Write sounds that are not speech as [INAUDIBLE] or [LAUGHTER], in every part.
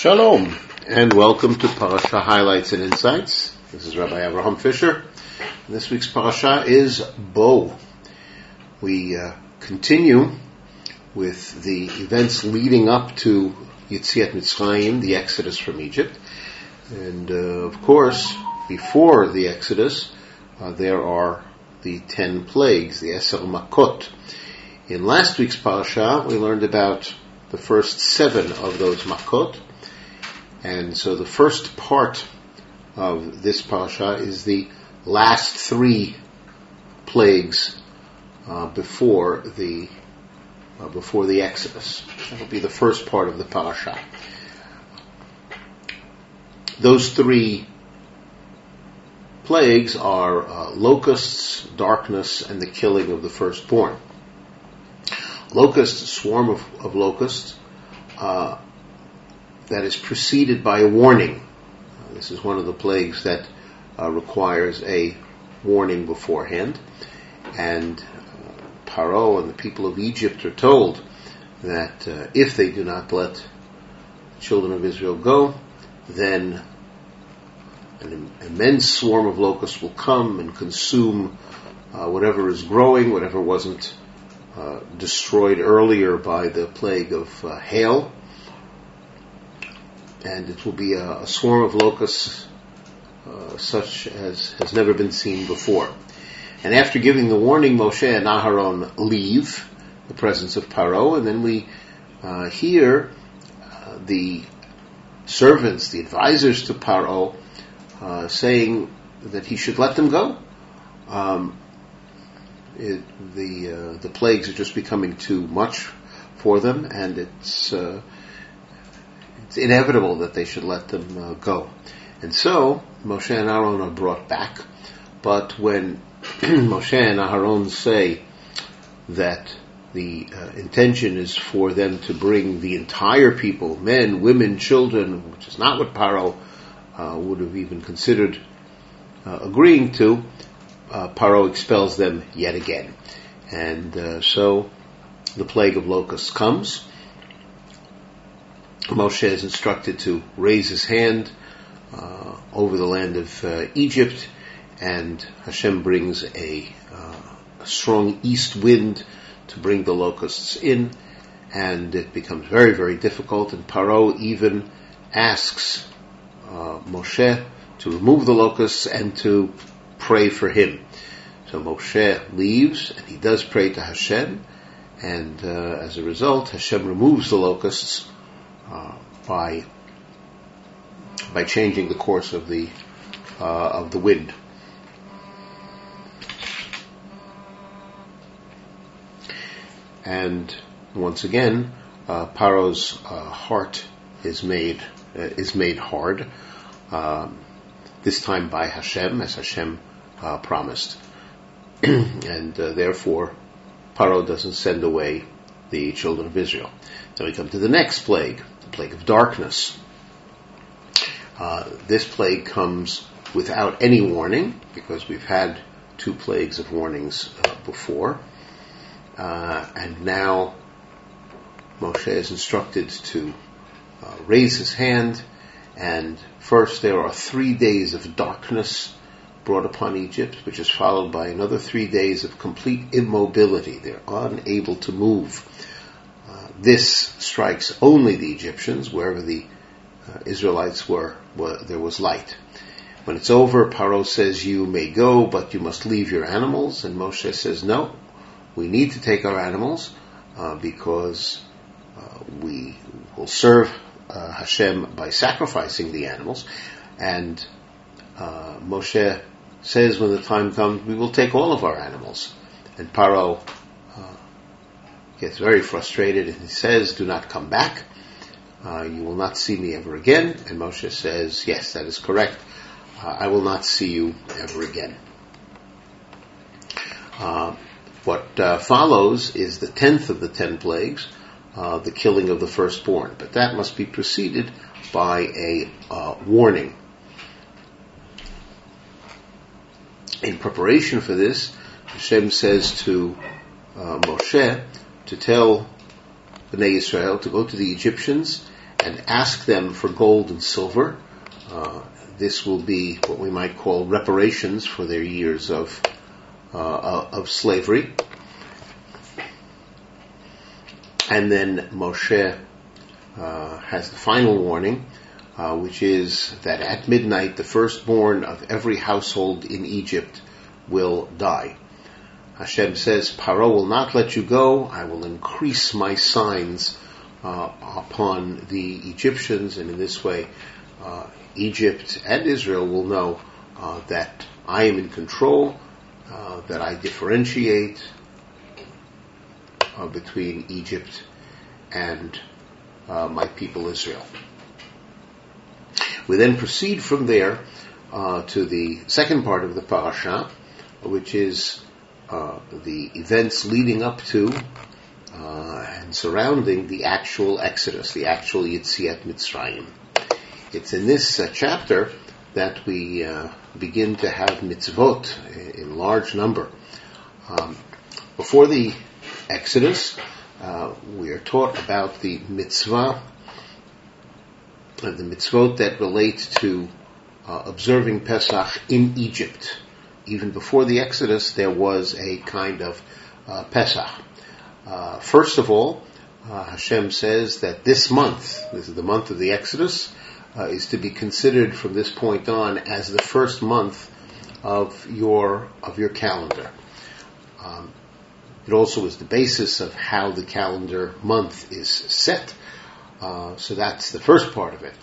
Shalom, and welcome to Parasha Highlights and Insights. This is Rabbi Abraham Fischer. This week's Parasha is Bo. We uh, continue with the events leading up to Yitziat Mitzrayim, the Exodus from Egypt. And uh, of course, before the Exodus, uh, there are the ten plagues, the Eser Makot. In last week's Parasha, we learned about the first seven of those Makot, and so the first part of this parasha is the last three plagues uh, before the uh, before the Exodus. That will be the first part of the parasha. Those three plagues are uh, locusts, darkness, and the killing of the firstborn. Locusts, swarm of, of locusts, uh, that is preceded by a warning. Uh, this is one of the plagues that uh, requires a warning beforehand. And uh, Paro and the people of Egypt are told that uh, if they do not let the children of Israel go, then an immense swarm of locusts will come and consume uh, whatever is growing, whatever wasn't uh, destroyed earlier by the plague of hail and it will be a, a swarm of locusts uh, such as has never been seen before. And after giving the warning, Moshe and Aharon leave the presence of Paro, and then we uh, hear uh, the servants, the advisors to Paro, uh, saying that he should let them go. Um, it, the uh, the plagues are just becoming too much for them, and it's uh, it's inevitable that they should let them uh, go. And so Moshe and Aaron are brought back. But when [CLEARS THROAT] Moshe and Aaron say that the uh, intention is for them to bring the entire people, men, women, children, which is not what Paro uh, would have even considered uh, agreeing to, uh, Paro expels them yet again. And uh, so the plague of locusts comes. Moshe is instructed to raise his hand uh, over the land of uh, Egypt, and Hashem brings a, uh, a, strong east wind to bring the locusts in, and it becomes very, very difficult. And Paro even asks uh, Moshe to remove the locusts and to pray for him. So Moshe leaves, and he does pray to Hashem, and uh, as a result, Hashem removes the locusts by by changing the course of the uh, of the wind. And once again, uh, Paro's uh, heart is made uh, is made hard. Um, this time by Hashem, as Hashem uh, promised, [CLEARS THROAT] and therefore Paro doesn't send away the children of Israel. Then we come to the next plague, plague of darkness. Uh, this plague comes without any warning because we've had two plagues of warnings uh, before. Uh, and now Moshe is instructed to uh, raise his hand and first there are three days of darkness brought upon Egypt, which is followed by another three days of complete immobility. They're unable to move this strikes only the Egyptians, wherever the uh, Israelites were, were, there was light. When it's over, Paro says, you may go, but you must leave your animals. And Moshe says, no, we need to take our animals, uh, because uh, we will serve uh, Hashem by sacrificing the animals. And uh, Moshe says, when the time comes, we will take all of our animals. And Paro gets very frustrated and he says, do not come back. Uh, you will not see me ever again. And Moshe says, yes, that is correct. Uh, I will not see you ever again. Uh, what uh, follows is the tenth of the ten plagues, uh, the killing of the firstborn. But that must be preceded by a uh, warning. In preparation for this, Hashem says to Moshe, to tell Bnei Israel to go to the Egyptians and ask them for gold and silver. Uh, this will be what we might call reparations for their years of uh, of slavery. And then Moshe uh, has the final warning, uh, which is that at midnight the firstborn of every household in Egypt will die. Hashem says, Paro will not let you go. I will increase my signs uh, upon the Egyptians, and in this way, uh, Egypt and Israel will know uh, that I am in control, uh, that I differentiate uh, between Egypt and uh, my people Israel. We then proceed from there to the second part of the parasha, which is the events leading up to uh, and surrounding the actual Exodus, the actual Yitziat Mitzrayim. It's in this uh, chapter that we uh, begin to have mitzvot in large number. Um, before the Exodus, uh, we are taught about the mitzvah, uh, the mitzvot that relate to uh, observing Pesach in Egypt. Even before the Exodus, there was a kind of Pesach. Uh, first of all, uh, Hashem says that this month, this is the month of the Exodus, uh, is to be considered from this point on as the first month of your of your calendar. Um, it also is the basis of how the calendar month is set. Uh, so that's the first part of it,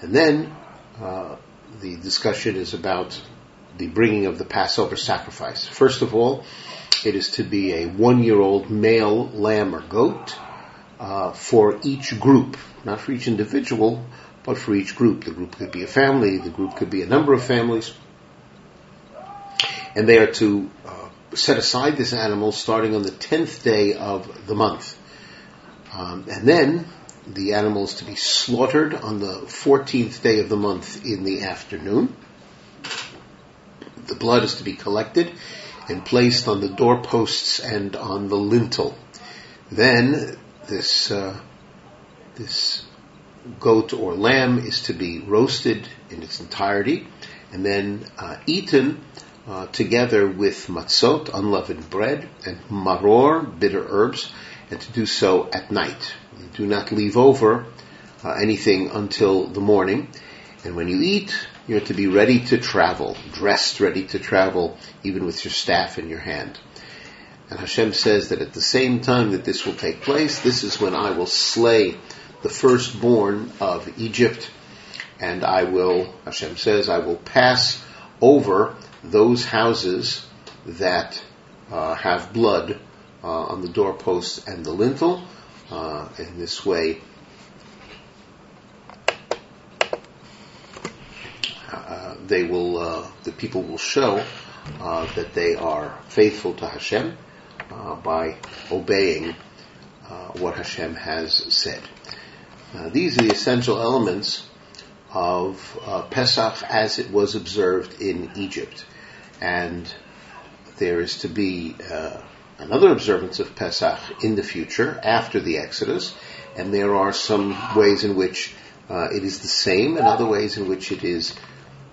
and then uh, the discussion is about the bringing of the Passover sacrifice. First of all, it is to be a one-year-old male lamb or goat uh, for each group, not for each individual, but for each group. The group could be a family, the group could be a number of families, and they are to uh, set aside this animal starting on the tenth day of the month, um, and then the animal is to be slaughtered on the fourteenth day of the month in the afternoon. The blood is to be collected and placed on the doorposts and on the lintel. Then this uh, this goat or lamb is to be roasted in its entirety and then uh, eaten uh, together with matzot, unleavened bread, and maror, bitter herbs, and to do so at night. You do not leave over uh, anything until the morning. And when you eat, you're to be ready to travel, dressed ready to travel, even with your staff in your hand. And Hashem says that at the same time that this will take place, this is when I will slay the firstborn of Egypt, and I will, Hashem says, I will pass over those houses that uh, have blood uh, on the doorposts and the lintel. Uh, in this way, they will, uh, the people will show uh, that they are faithful to Hashem uh, by obeying uh, what Hashem has said. these are the essential elements of uh, Pesach as it was observed in Egypt, and there is to be another observance of Pesach in the future after the Exodus, and there are some ways in which uh, it is the same and other ways in which it is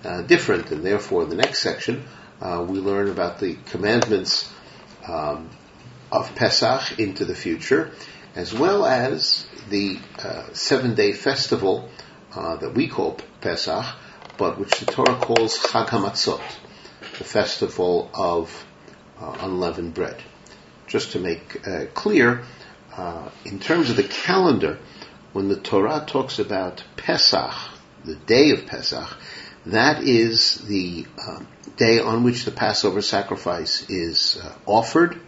uh, different, and therefore in the next section uh, we learn about the commandments um, of Pesach into the future, as well as the uh, seven-day festival uh, that we call Pesach, but which the Torah calls Chag HaMatzot, the festival of uh, unleavened bread. Just to make clear, in terms of the calendar, when the Torah talks about Pesach, the day of Pesach, that is the uh, day on which the Passover sacrifice is uh, offered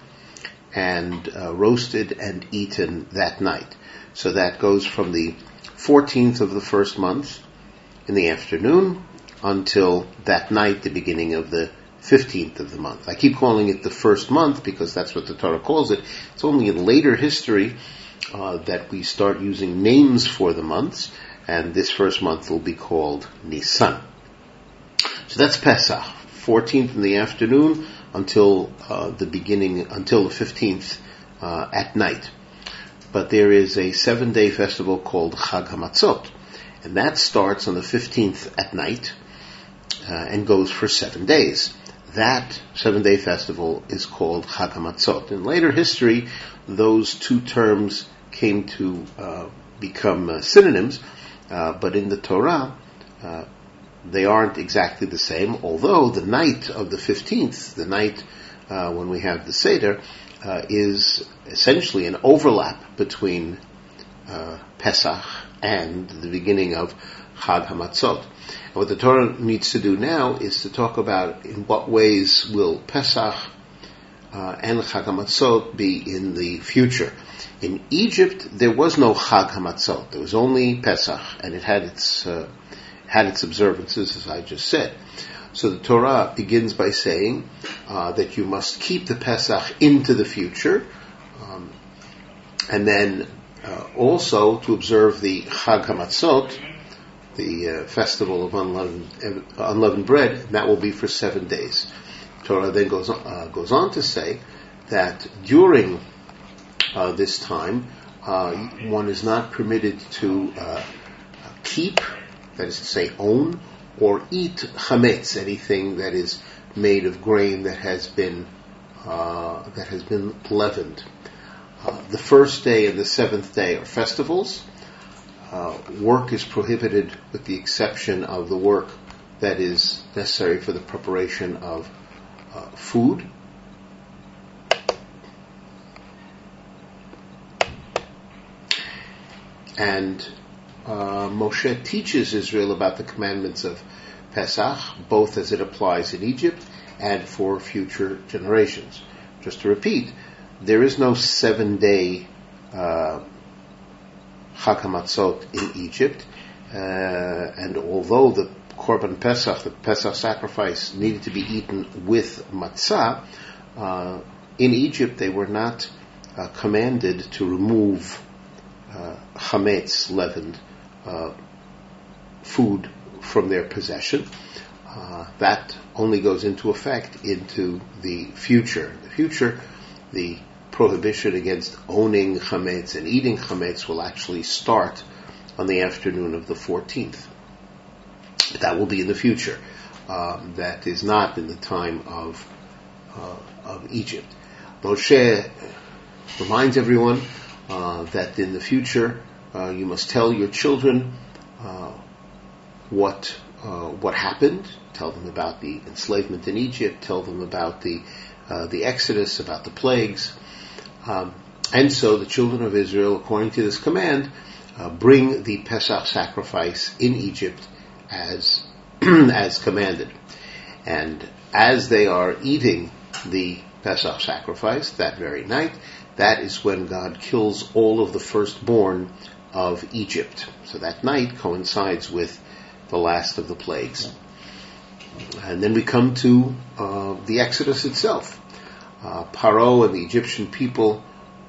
and uh, roasted and eaten that night. So that goes from the 14th of the first month in the afternoon until that night, the beginning of the 15th of the month. I keep calling it the first month because that's what the Torah calls it. It's only in later history uh, that we start using names for the months, and this first month will be called Nisan. So that's Pesach, 14th in the afternoon until uh, the beginning, until the 15th uh, at night. but there is a seven day festival called Chag HaMatzot, and that starts on the 15th at night uh, and goes for seven days. That seven day festival is called Chag HaMatzot. In later history, those two terms came to uh, become uh, synonyms, uh, but in the Torah, they aren't exactly the same, although the night of the 15th, the night uh, when we have the Seder, uh, is essentially an overlap between uh, Pesach and the beginning of Chag HaMatzot. And what the Torah needs to do now is to talk about in what ways will Pesach uh, and Chag HaMatzot be in the future. In Egypt, there was no Chag HaMatzot. There was only Pesach, and it had its uh, had its observances, as I just said. So the Torah begins by saying uh, that you must keep the Pesach into the future, um, and then uh, also to observe the Chag HaMatzot, the uh, festival of unleavened, unleavened bread, and that will be for seven days. Torah then goes on, uh, goes on to say that during uh, this time, uh, one is not permitted to keep that is to say own, or eat chametz, anything that is made of grain that has been uh, that has been leavened. Uh, the first day and the seventh day are festivals. Uh, work is prohibited with the exception of the work that is necessary for the preparation of uh, food. And uh, Moshe teaches Israel about the commandments of Pesach, both as it applies in Egypt and for future generations. Just to repeat, there is no seven day uh, HaMatzot in Egypt, uh, and although the Korban Pesach, the Pesach sacrifice, needed to be eaten with matzah, uh, in Egypt they were not uh, commanded to remove uh, chametz leavened uh, food from their possession. Uh, that only goes into effect into the future. The future, the prohibition against owning chametz and eating chametz will actually start on the afternoon of the 14th. But that will be in the future. Um, that is not in the time of uh, of Egypt. Moshe reminds everyone uh, that in the future uh, you must tell your children uh, what uh, what happened. Tell them about the enslavement in Egypt. Tell them about the uh, the Exodus, about the plagues. Um, and so the children of Israel, according to this command, uh, bring the Pesach sacrifice in Egypt as [CLEARS THROAT] as commanded. And as they are eating the Pesach sacrifice that very night, that is when God kills all of the firstborn of Egypt. So that night coincides with the last of the plagues. And then we come to uh, the Exodus itself. Uh, Paro and the Egyptian people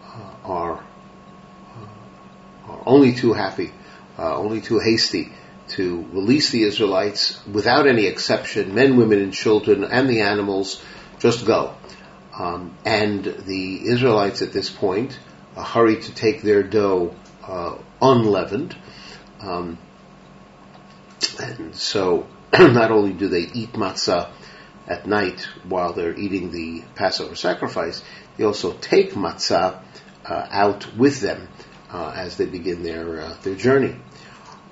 uh, are, uh, are only too happy, uh, only too hasty to release the Israelites without any exception, men, women, and children, and the animals, just go. Um, and the Israelites at this point hurry to take their dough uh, unleavened. Um, and so [CLEARS THROAT] not only do they eat matzah at night while they're eating the Passover sacrifice, they also take matzah uh, out with them uh, as they begin their uh, their journey.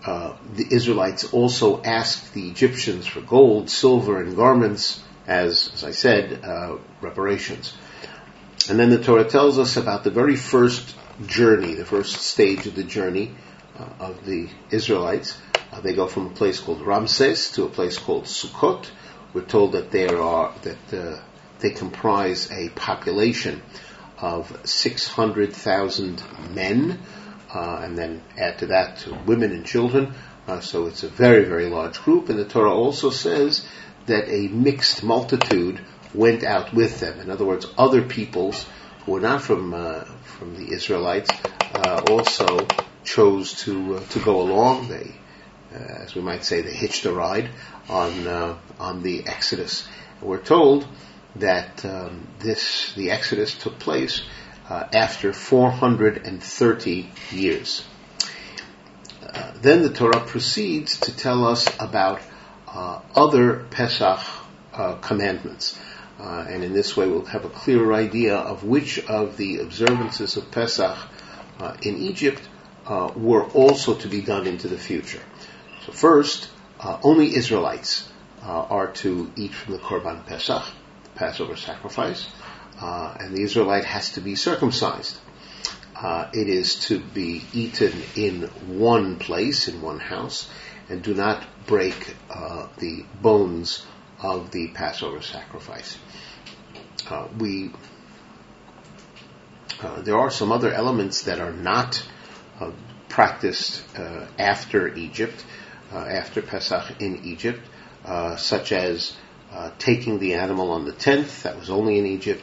Uh, the Israelites also ask the Egyptians for gold, silver, and garments as, as I said, uh, reparations. And then the Torah tells us about the very first journey, the first stage of the journey uh, of the Israelites. Uh, they go from a place called Ramses to a place called Sukkot. We're told that there are that uh, they comprise a population of 600,000 men, uh, and then add to that women and children. Uh, so it's a very, very large group. And the Torah also says that a mixed multitude went out with them. In other words, other peoples were not from uh, from the Israelites uh, also chose to uh, to go along. They, as we might say, they hitched a ride on on the Exodus. We're told that um, this the Exodus took place after 430 years. Uh, then the Torah proceeds to tell us about uh, other Pesach uh, commandments. Uh, and in this way we'll have a clearer idea of which of the observances of Pesach uh, in Egypt were also to be done into the future. So first, only Israelites are to eat from the Korban Pesach, the Passover sacrifice, and the Israelite has to be circumcised. Uh, it is to be eaten in one place, in one house, and do not break uh, the bones of the Passover sacrifice. Uh, we uh, there are some other elements that are not uh, practiced uh, after Egypt, after Pesach in Egypt, such as taking the animal on the tenth. That was only in Egypt.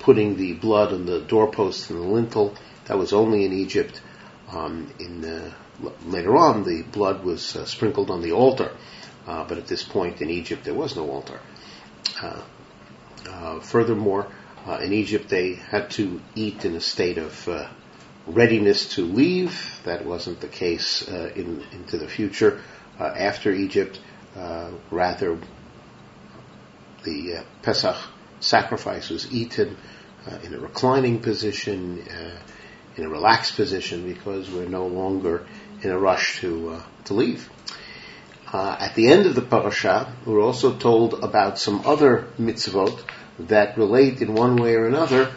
putting the blood on the doorpost and the lintel that was only in Egypt. Um, in the, later on, the blood was uh, sprinkled on the altar, uh, but at this point in Egypt there was no altar. Uh, uh furthermore, uh, in Egypt they had to eat in a state of uh, readiness to leave. That wasn't the case in, into the future after Egypt. rather, the Pesach sacrifice was eaten in a reclining position in a relaxed position because we're no longer in a rush to uh, to leave. Uh, at the end of the parasha, we're also told about some other mitzvot that relate in one way or another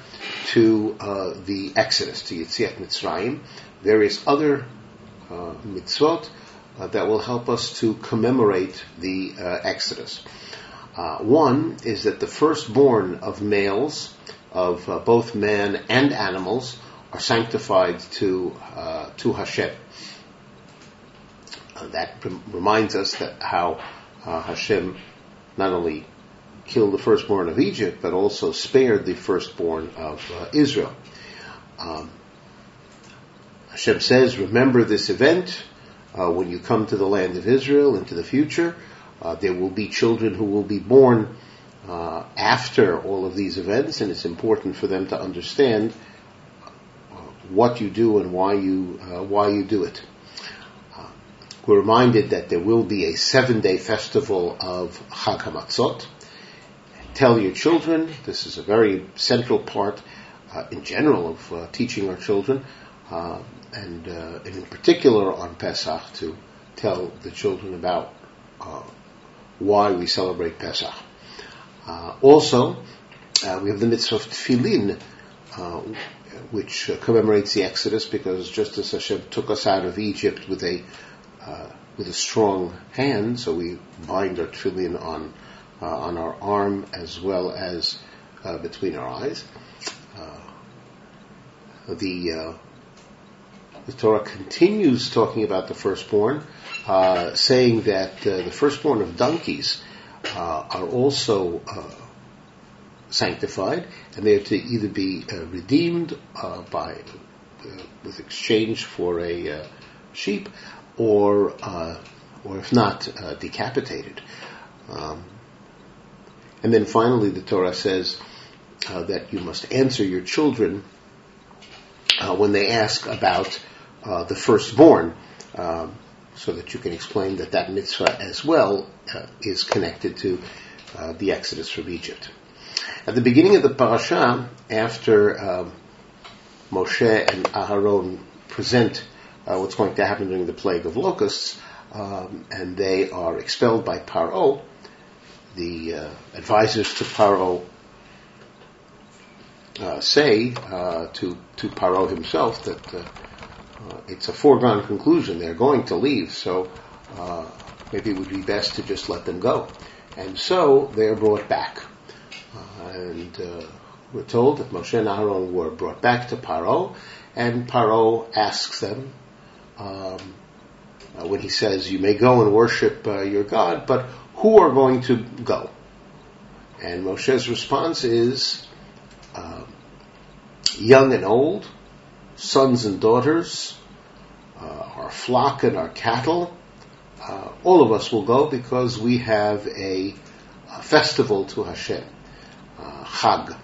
to uh, the Exodus, to Yetziat Mitzrayim, various other uh, mitzvot uh, that will help us to commemorate the uh, Exodus. one is that the firstborn of males, of both man and animals, are sanctified to to Hashem. Uh, that reminds us that how uh, Hashem not only killed the firstborn of Egypt, but also spared the firstborn of uh, Israel. Um, Hashem says, "Remember this event uh, when you come to the land of Israel into the future. Uh, there will be children who will be born." after all of these events, and it's important for them to understand what you do and why you uh, why you do it. Uh, we're reminded that there will be a seven-day festival of Chag Hamatzot. Tell your children. This is a very central part, uh, in general, of uh, teaching our children, uh, and, uh, and, in particular on Pesach to tell the children about why we celebrate Pesach. also, we have the mitzvah of tefillin, which uh, commemorates the Exodus because just as Hashem took us out of Egypt with a uh, with a strong hand, so we bind our tefillin on uh, on our arm as well as uh, between our eyes. Uh, the uh, the Torah continues talking about the firstborn, saying that the firstborn of donkeys are also sanctified, and they are to either be uh, redeemed uh, by uh, with exchange for a uh, sheep, or uh, or if not, uh, decapitated. Um, and then finally, the Torah says that you must answer your children when they ask about the firstborn. Um, so that you can explain that that mitzvah as well is connected to the exodus from Egypt. At the beginning of the parasha, after um, Moshe and Aharon present uh, what's going to happen during the plague of locusts, um, and they are expelled by Paro, the uh, advisors to Paro uh, say uh, to to Paro himself that uh, uh, it's a foregone conclusion. They're going to leave, so maybe it would be best to just let them go. And so they are brought back. And we're told that Moshe and Aaron were brought back to Paro, and Paro asks them um, uh, when he says, "You may go and worship uh, your God, but who are going to go?" And Moshe's response is, uh, "Young and old, sons and daughters, uh, our flock and our cattle." Uh, all of us will go because we have a, a festival to Hashem uh, Chag.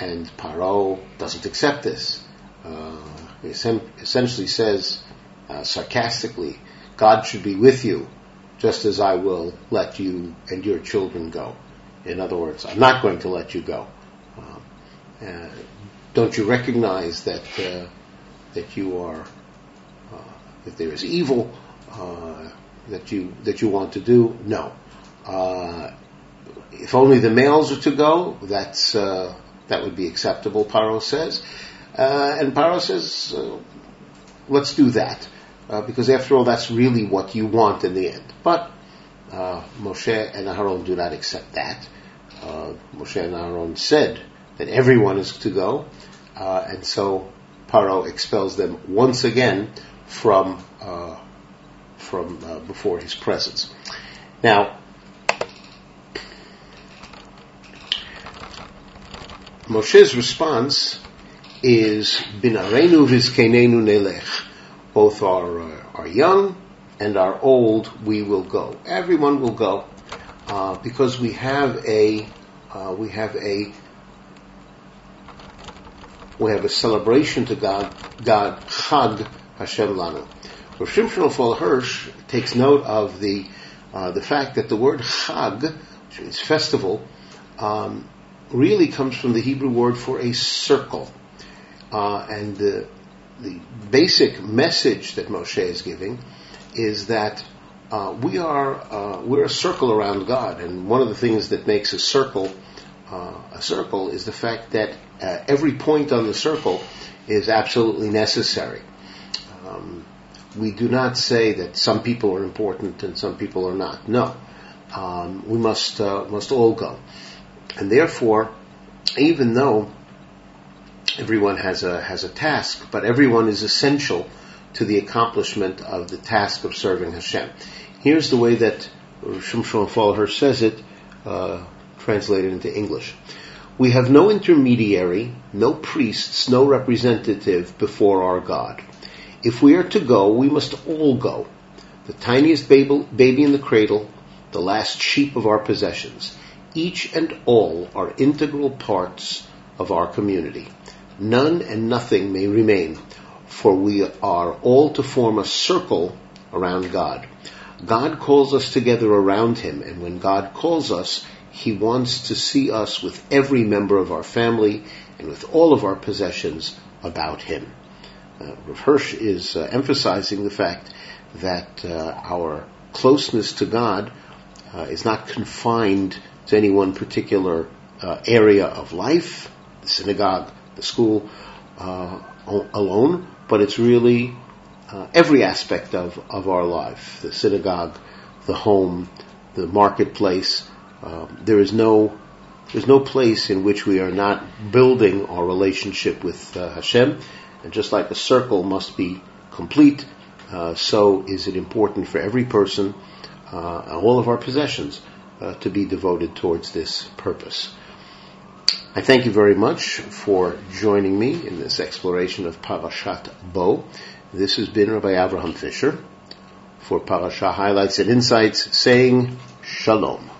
and Paro doesn't accept this. Uh, essentially says uh, sarcastically, God should be with you, just as I will let you and your children go. In other words, I'm not going to let you go. Um, uh, don't you recognize that uh, that you are uh, that there is evil uh, that you that you want to do? No. Uh, if only the males are to go, that's uh, that would be acceptable. Paro says, and Paro says, let's do that. Uh, because after all, that's really what you want in the end. But uh, Moshe and Aaron do not accept that. Uh, Moshe and Aaron said that everyone is to go, uh, and so Paro expels them once again from uh, from uh, before his presence. Now, Moshe's response is Binarenu vizkenenu nelech both are uh, are young and are old, we will go. Everyone will go uh, because we have a uh, we have a we have a celebration to God, God Chag Hashem Lanu. Rav Shimshon Raphael Hirsch takes note of the uh, the fact that the word Chag, which means festival, um, really comes from the Hebrew word for a circle, uh, and the the basic message that Moshe is giving is that uh, we are uh, we're a circle around God, and one of the things that makes a circle uh, a circle is the fact that uh, every point on the circle is absolutely necessary. Um, we do not say that some people are important and some people are not. No, um, we must uh, must all go, and therefore, even though everyone has a has a task, but everyone is essential to the accomplishment of the task of serving Hashem. Here's the way that Shimshon Falher says it, uh, translated into English. We have no intermediary, no priests, no representative before our God. If we are to go, we must all go. The tiniest baby in the cradle, the last sheep of our possessions. Each and all are integral parts of our community. None and nothing may remain, for we are all to form a circle around God. God calls us together around Him, and when God calls us, He wants to see us with every member of our family and with all of our possessions about Him. Uh, Rav Hirsch is uh, emphasizing the fact that uh, our closeness to God uh, is not confined to any one particular uh, area of life, the synagogue, the school uh, alone, but it's really uh, every aspect of, of our life the synagogue, the home, the marketplace. Uh, there is no there's no place in which we are not building our relationship with uh, Hashem, and just like a circle must be complete, uh, so is it important for every person, uh, all of our possessions, to be devoted towards this purpose. I thank you very much for joining me in this exploration of Parashat Bo. This has been Rabbi Avraham Fischer for Parashat Highlights and Insights saying Shalom.